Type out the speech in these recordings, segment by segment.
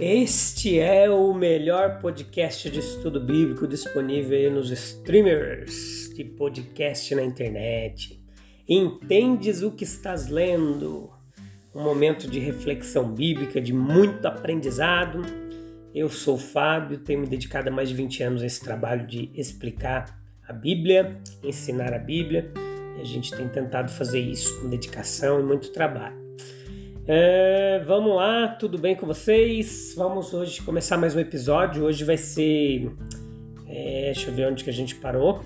Este é o melhor podcast de estudo bíblico disponível nos streamers de podcast na internet. Entendes o que estás lendo? Um momento de reflexão bíblica, de muito aprendizado. Eu sou o Fábio, tenho me dedicado há mais de 20 anos a esse trabalho de explicar a Bíblia, ensinar a Bíblia, e a gente tem tentado fazer isso com dedicação e muito trabalho. É, vamos lá, tudo bem com vocês? Vamos hoje começar mais um episódio. Hoje vai ser. É, deixa eu ver onde que a gente parou.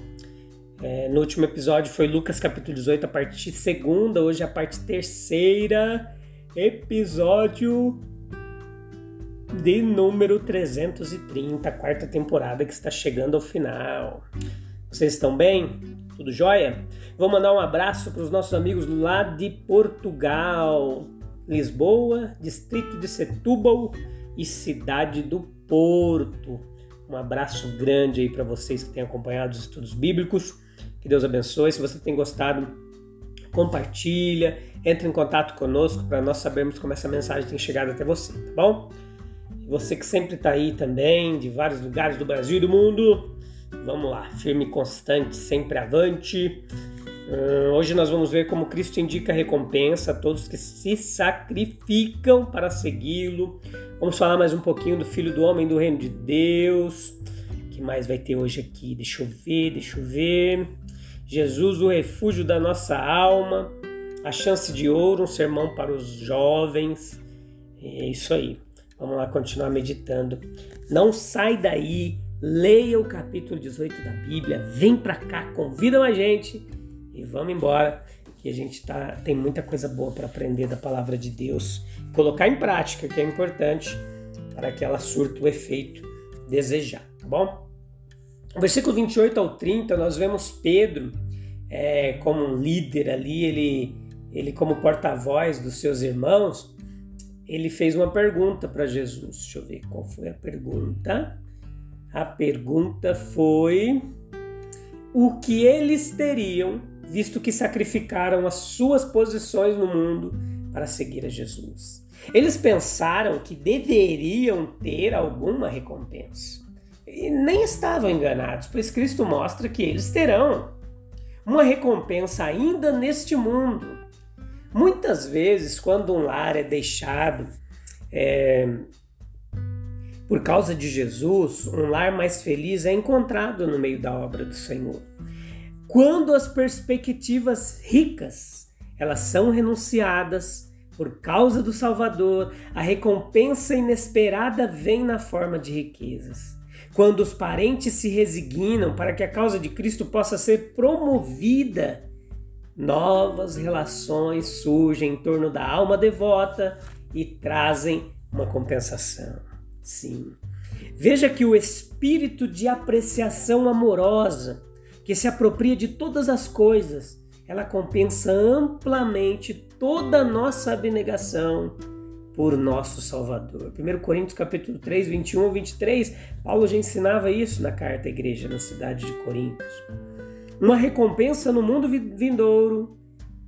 É, no último episódio foi Lucas capítulo 18, a parte segunda. Hoje é a parte terceira. Episódio de número 330, quarta temporada que está chegando ao final. Vocês estão bem? Tudo jóia? Vou mandar um abraço para os nossos amigos lá de Portugal. Lisboa, distrito de Setúbal e cidade do Porto. Um abraço grande aí para vocês que têm acompanhado os estudos bíblicos. Que Deus abençoe. Se você tem gostado, compartilha, entre em contato conosco para nós sabermos como essa mensagem tem chegado até você, tá bom? Você que sempre está aí também, de vários lugares do Brasil e do mundo, vamos lá, firme e constante, sempre avante. Uh, hoje nós vamos ver como Cristo indica recompensa a todos que se sacrificam para segui-lo. Vamos falar mais um pouquinho do Filho do Homem do Reino de Deus. O que mais vai ter hoje aqui? Deixa eu ver, deixa eu ver. Jesus, o refúgio da nossa alma. A chance de ouro, um sermão para os jovens. É isso aí. Vamos lá continuar meditando. Não sai daí, leia o capítulo 18 da Bíblia, vem para cá, convida a gente e vamos embora, que a gente tá, tem muita coisa boa para aprender da palavra de Deus, colocar em prática, que é importante para que ela surta o efeito desejado, tá bom? Versículo 28 ao 30, nós vemos Pedro é, como um líder ali, ele, ele como porta-voz dos seus irmãos, ele fez uma pergunta para Jesus. Deixa eu ver qual foi a pergunta. A pergunta foi: o que eles teriam visto que sacrificaram as suas posições no mundo para seguir a Jesus. Eles pensaram que deveriam ter alguma recompensa. E nem estavam enganados, pois Cristo mostra que eles terão uma recompensa ainda neste mundo. Muitas vezes, quando um lar é deixado é, por causa de Jesus, um lar mais feliz é encontrado no meio da obra do Senhor. Quando as perspectivas ricas elas são renunciadas por causa do Salvador, a recompensa inesperada vem na forma de riquezas. Quando os parentes se resignam para que a causa de Cristo possa ser promovida, novas relações surgem em torno da alma devota e trazem uma compensação. Sim. Veja que o espírito de apreciação amorosa que se apropria de todas as coisas, ela compensa amplamente toda a nossa abnegação por nosso Salvador. 1 Coríntios capítulo 3, 21 e 23, Paulo já ensinava isso na carta à igreja na cidade de Coríntios. Uma recompensa no mundo vindouro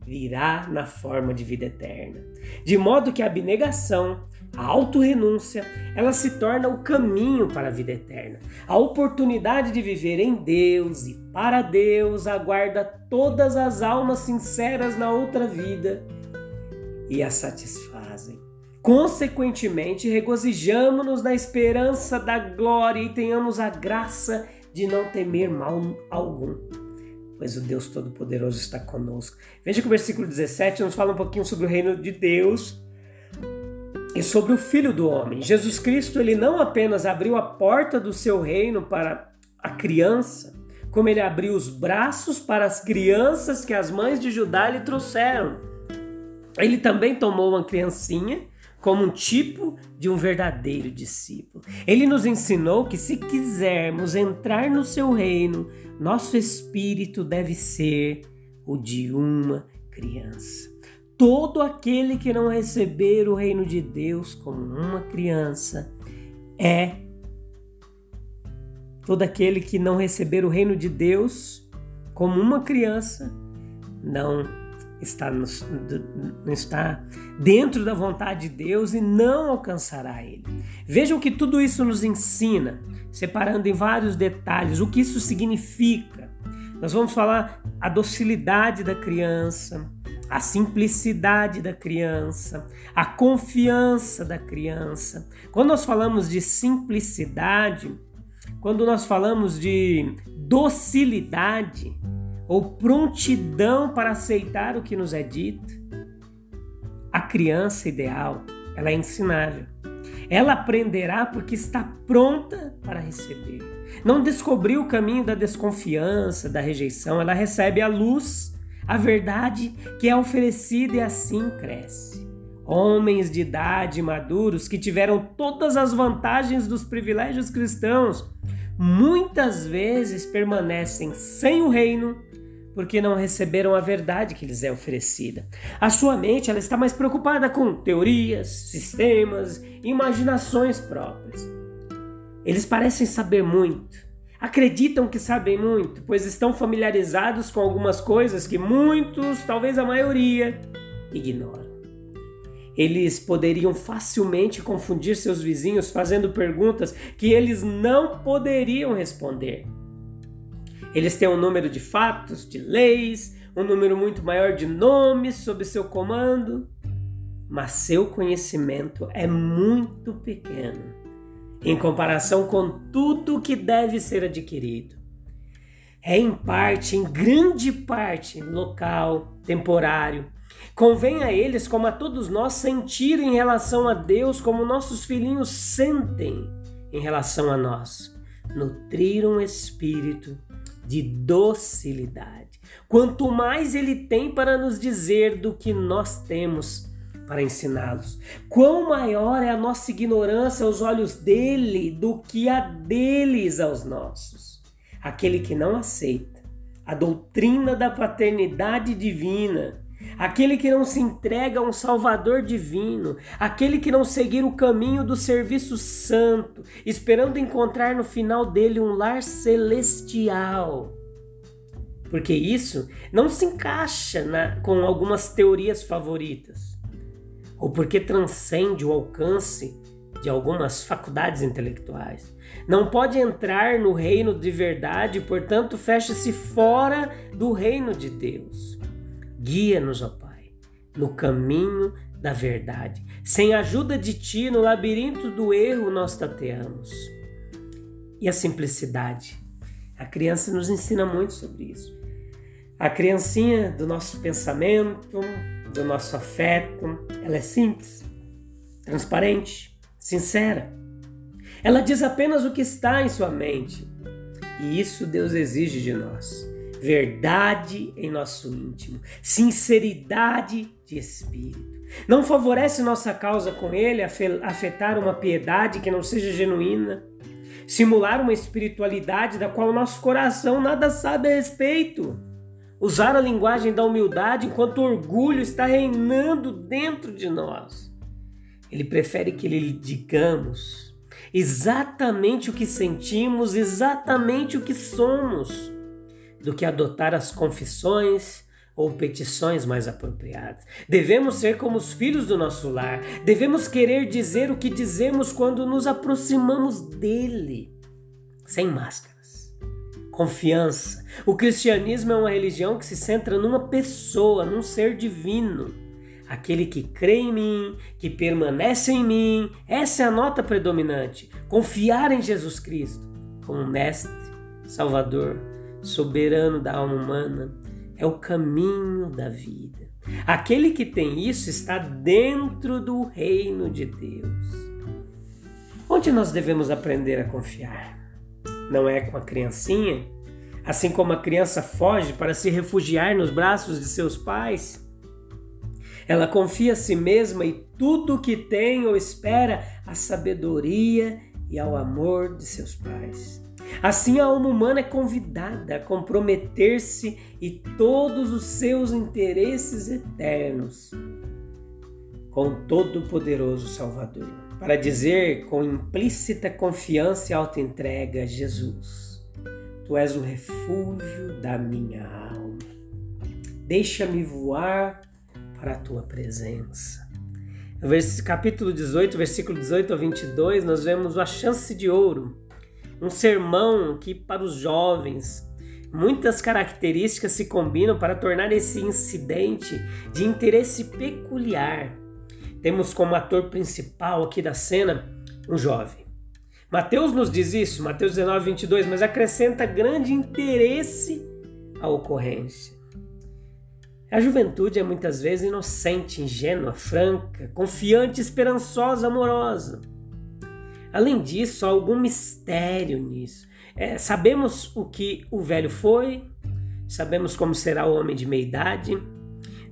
virá na forma de vida eterna. De modo que a abnegação a autorrenúncia, ela se torna o caminho para a vida eterna. A oportunidade de viver em Deus e para Deus aguarda todas as almas sinceras na outra vida e a satisfazem. Consequentemente, regozijamo-nos na esperança da glória e tenhamos a graça de não temer mal algum, pois o Deus Todo-Poderoso está conosco. Veja que o versículo 17 nos fala um pouquinho sobre o reino de Deus e sobre o Filho do Homem. Jesus Cristo ele não apenas abriu a porta do seu reino para a criança, como ele abriu os braços para as crianças que as mães de Judá lhe trouxeram. Ele também tomou uma criancinha como um tipo de um verdadeiro discípulo. Ele nos ensinou que se quisermos entrar no seu reino, nosso espírito deve ser o de uma criança. Todo aquele que não receber o reino de Deus como uma criança é todo aquele que não receber o reino de Deus como uma criança não está, no, não está dentro da vontade de Deus e não alcançará Ele. Vejam que tudo isso nos ensina, separando em vários detalhes o que isso significa. Nós vamos falar a docilidade da criança, a simplicidade da criança, a confiança da criança. Quando nós falamos de simplicidade, quando nós falamos de docilidade ou prontidão para aceitar o que nos é dito, a criança ideal, ela é ensinável. Ela aprenderá porque está pronta para receber. Não descobriu o caminho da desconfiança, da rejeição, ela recebe a luz, a verdade que é oferecida e assim cresce. Homens de idade maduros que tiveram todas as vantagens dos privilégios cristãos, muitas vezes permanecem sem o reino porque não receberam a verdade que lhes é oferecida. A sua mente ela está mais preocupada com teorias, sistemas, imaginações próprias. Eles parecem saber muito, acreditam que sabem muito, pois estão familiarizados com algumas coisas que muitos, talvez a maioria, ignoram. Eles poderiam facilmente confundir seus vizinhos fazendo perguntas que eles não poderiam responder. Eles têm um número de fatos, de leis, um número muito maior de nomes sob seu comando, mas seu conhecimento é muito pequeno em comparação com tudo que deve ser adquirido. É em parte, em grande parte, local, temporário. Convém a eles, como a todos nós, sentir em relação a Deus como nossos filhinhos sentem em relação a nós. Nutrir um espírito de docilidade. Quanto mais ele tem para nos dizer do que nós temos para ensiná-los, quão maior é a nossa ignorância aos olhos dele do que a deles aos nossos. Aquele que não aceita a doutrina da paternidade divina, aquele que não se entrega a um Salvador divino, aquele que não seguir o caminho do serviço santo, esperando encontrar no final dele um lar celestial. Porque isso não se encaixa na, com algumas teorias favoritas, ou porque transcende o alcance de algumas faculdades intelectuais. Não pode entrar no reino de verdade, portanto, fecha-se fora do reino de Deus. Guia-nos, ó Pai, no caminho da verdade. Sem a ajuda de Ti, no labirinto do erro, nós tateamos. E a simplicidade. A criança nos ensina muito sobre isso. A criancinha do nosso pensamento, do nosso afeto, ela é simples, transparente, sincera. Ela diz apenas o que está em sua mente. E isso Deus exige de nós verdade em nosso íntimo, sinceridade de espírito. Não favorece nossa causa com ele afetar uma piedade que não seja genuína, simular uma espiritualidade da qual nosso coração nada sabe a respeito. Usar a linguagem da humildade enquanto o orgulho está reinando dentro de nós. Ele prefere que lhe digamos exatamente o que sentimos, exatamente o que somos do que adotar as confissões ou petições mais apropriadas. Devemos ser como os filhos do nosso lar, devemos querer dizer o que dizemos quando nos aproximamos dele, sem máscaras. Confiança. O cristianismo é uma religião que se centra numa pessoa, num ser divino. Aquele que crê em mim, que permanece em mim, essa é a nota predominante. Confiar em Jesus Cristo como Mestre, Salvador, soberano da alma humana, é o caminho da vida. Aquele que tem isso está dentro do reino de Deus. Onde nós devemos aprender a confiar? Não é com a criancinha? Assim como a criança foge para se refugiar nos braços de seus pais, ela confia a si mesma e tudo o que tem ou espera a sabedoria e ao amor de seus pais. Assim, a alma humana é convidada a comprometer-se e todos os seus interesses eternos com o Todo-Poderoso Salvador, para dizer com implícita confiança e alta-entrega: Jesus, Tu és o refúgio da minha alma. Deixa-me voar para a Tua presença. No capítulo 18, versículo 18 a 22, nós vemos a chance de ouro, um sermão que para os jovens muitas características se combinam para tornar esse incidente de interesse peculiar temos como ator principal aqui da cena um jovem. Mateus nos diz isso, Mateus 19, 22, mas acrescenta grande interesse à ocorrência. A juventude é muitas vezes inocente, ingênua, franca, confiante, esperançosa, amorosa. Além disso, há algum mistério nisso. É, sabemos o que o velho foi, sabemos como será o homem de meia idade,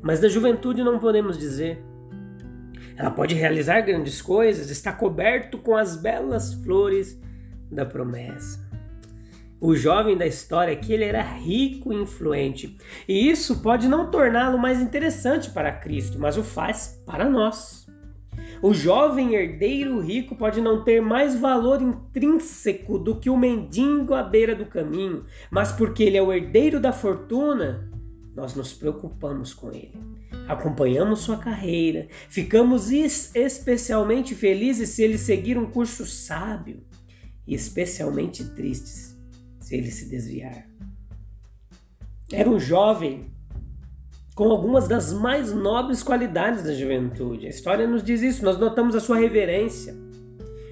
mas da juventude não podemos dizer. Ela pode realizar grandes coisas, está coberto com as belas flores da promessa. O jovem da história aqui ele era rico e influente, e isso pode não torná-lo mais interessante para Cristo, mas o faz para nós. O jovem herdeiro rico pode não ter mais valor intrínseco do que o mendigo à beira do caminho, mas porque ele é o herdeiro da fortuna, nós nos preocupamos com ele acompanhamos sua carreira, ficamos especialmente felizes se ele seguir um curso sábio e especialmente tristes se ele se desviar. Era um jovem com algumas das mais nobres qualidades da juventude. A história nos diz isso, nós notamos a sua reverência.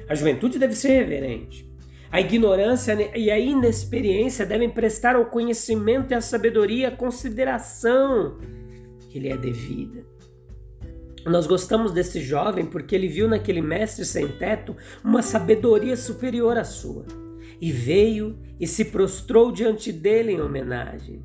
A juventude deve ser reverente. A ignorância e a inexperiência devem prestar ao conhecimento e à sabedoria consideração que lhe é devida. Nós gostamos desse jovem porque ele viu naquele mestre sem teto uma sabedoria superior à sua e veio e se prostrou diante dele em homenagem.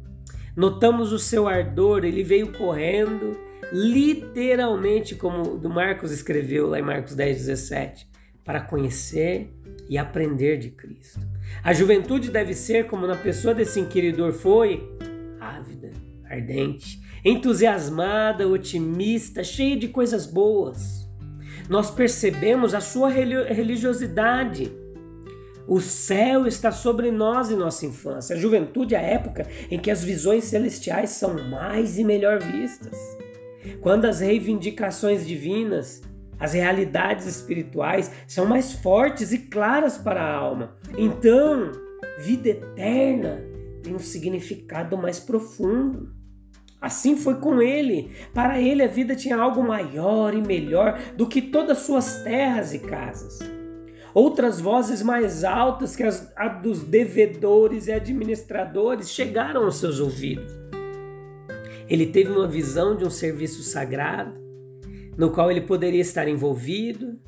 Notamos o seu ardor, ele veio correndo, literalmente, como o Marcos escreveu lá em Marcos 10, 17, para conhecer e aprender de Cristo. A juventude deve ser, como na pessoa desse inquiridor foi, ávida, ardente, entusiasmada, otimista, cheia de coisas boas. Nós percebemos a sua religiosidade. O céu está sobre nós em nossa infância. A juventude é a época em que as visões celestiais são mais e melhor vistas. Quando as reivindicações divinas, as realidades espirituais são mais fortes e claras para a alma. Então, vida eterna tem um significado mais profundo. Assim foi com ele. Para ele a vida tinha algo maior e melhor do que todas suas terras e casas. Outras vozes mais altas que as a dos devedores e administradores chegaram aos seus ouvidos. Ele teve uma visão de um serviço sagrado, no qual ele poderia estar envolvido,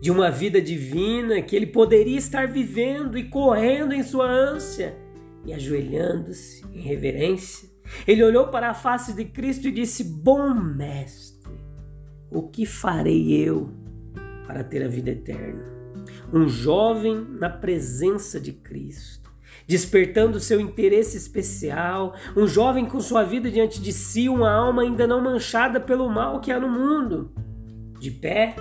de uma vida divina que ele poderia estar vivendo e correndo em sua ânsia e ajoelhando-se em reverência ele olhou para a face de Cristo e disse: Bom mestre, o que farei eu para ter a vida eterna? Um jovem na presença de Cristo, despertando seu interesse especial, um jovem com sua vida diante de si, uma alma ainda não manchada pelo mal que há no mundo. De pé,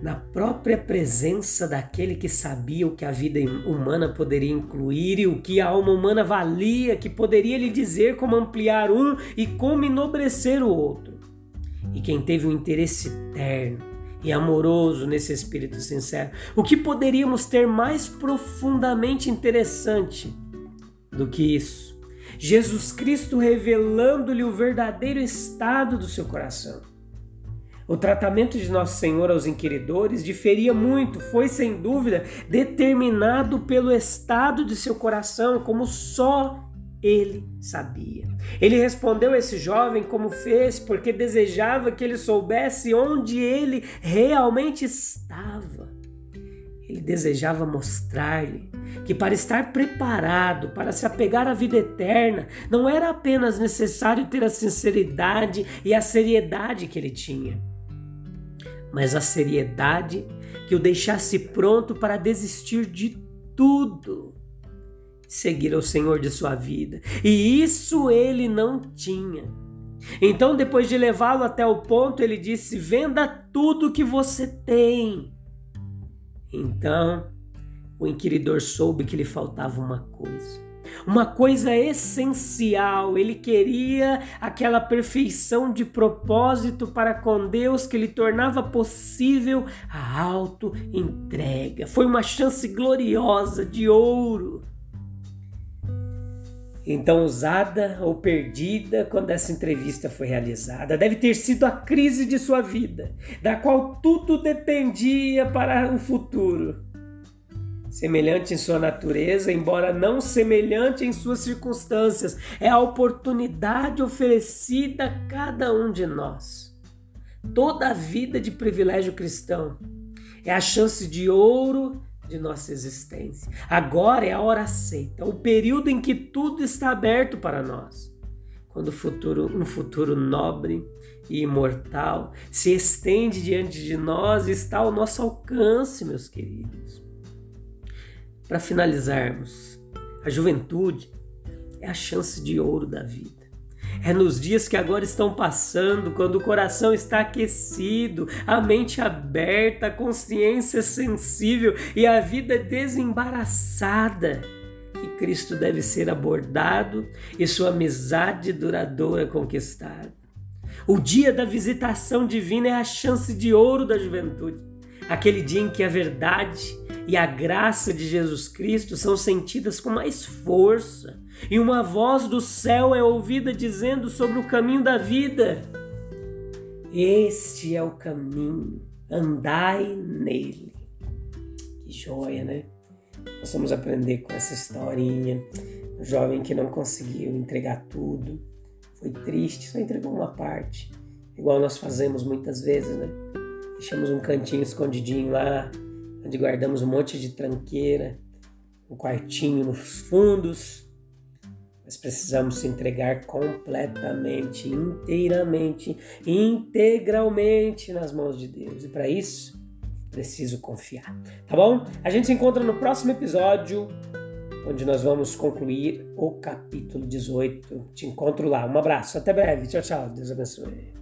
na própria presença daquele que sabia o que a vida humana poderia incluir e o que a alma humana valia, que poderia lhe dizer como ampliar um e como enobrecer o outro. E quem teve um interesse eterno e amoroso nesse espírito sincero, o que poderíamos ter mais profundamente interessante do que isso? Jesus Cristo revelando-lhe o verdadeiro estado do seu coração o tratamento de Nosso Senhor aos inquiridores diferia muito, foi sem dúvida determinado pelo estado de seu coração, como só ele sabia. Ele respondeu a esse jovem como fez, porque desejava que ele soubesse onde ele realmente estava. ele desejava mostrar-lhe que para estar preparado para se apegar à vida eterna, não era apenas necessário ter a sinceridade e a seriedade que ele tinha, mas a seriedade que o deixasse pronto para desistir de tudo, seguir ao Senhor de sua vida. E isso ele não tinha. Então, depois de levá-lo até o ponto, ele disse: Venda tudo que você tem então, o inquiridor soube que lhe faltava uma coisa. Uma coisa essencial, ele queria aquela perfeição de propósito para com Deus que lhe tornava possível a auto-entrega. Foi uma chance gloriosa de ouro então usada ou perdida quando essa entrevista foi realizada. Deve ter sido a crise de sua vida, da qual tudo dependia para o futuro. Semelhante em sua natureza, embora não semelhante em suas circunstâncias, é a oportunidade oferecida a cada um de nós. Toda a vida de privilégio cristão é a chance de ouro de nossa existência. Agora é a hora aceita, o período em que tudo está aberto para nós. Quando futuro, um futuro nobre e imortal se estende diante de nós e está ao nosso alcance, meus queridos. Para finalizarmos, a juventude é a chance de ouro da vida. É nos dias que agora estão passando, quando o coração está aquecido, a mente aberta, a consciência sensível e a vida desembaraçada, que Cristo deve ser abordado e sua amizade duradoura conquistada. O dia da visitação divina é a chance de ouro da juventude, aquele dia em que a verdade e a graça de Jesus Cristo são sentidas com mais força e uma voz do céu é ouvida dizendo sobre o caminho da vida. Este é o caminho, andai nele. Que joia, né? Nós vamos aprender com essa historinha. Um jovem que não conseguiu entregar tudo, foi triste, só entregou uma parte, igual nós fazemos muitas vezes, né? Deixamos um cantinho escondidinho lá, onde guardamos um monte de tranqueira, um quartinho nos fundos mas precisamos se entregar completamente, inteiramente, integralmente nas mãos de Deus. E para isso, preciso confiar. Tá bom? A gente se encontra no próximo episódio, onde nós vamos concluir o capítulo 18. Te encontro lá. Um abraço, até breve. Tchau, tchau. Deus abençoe.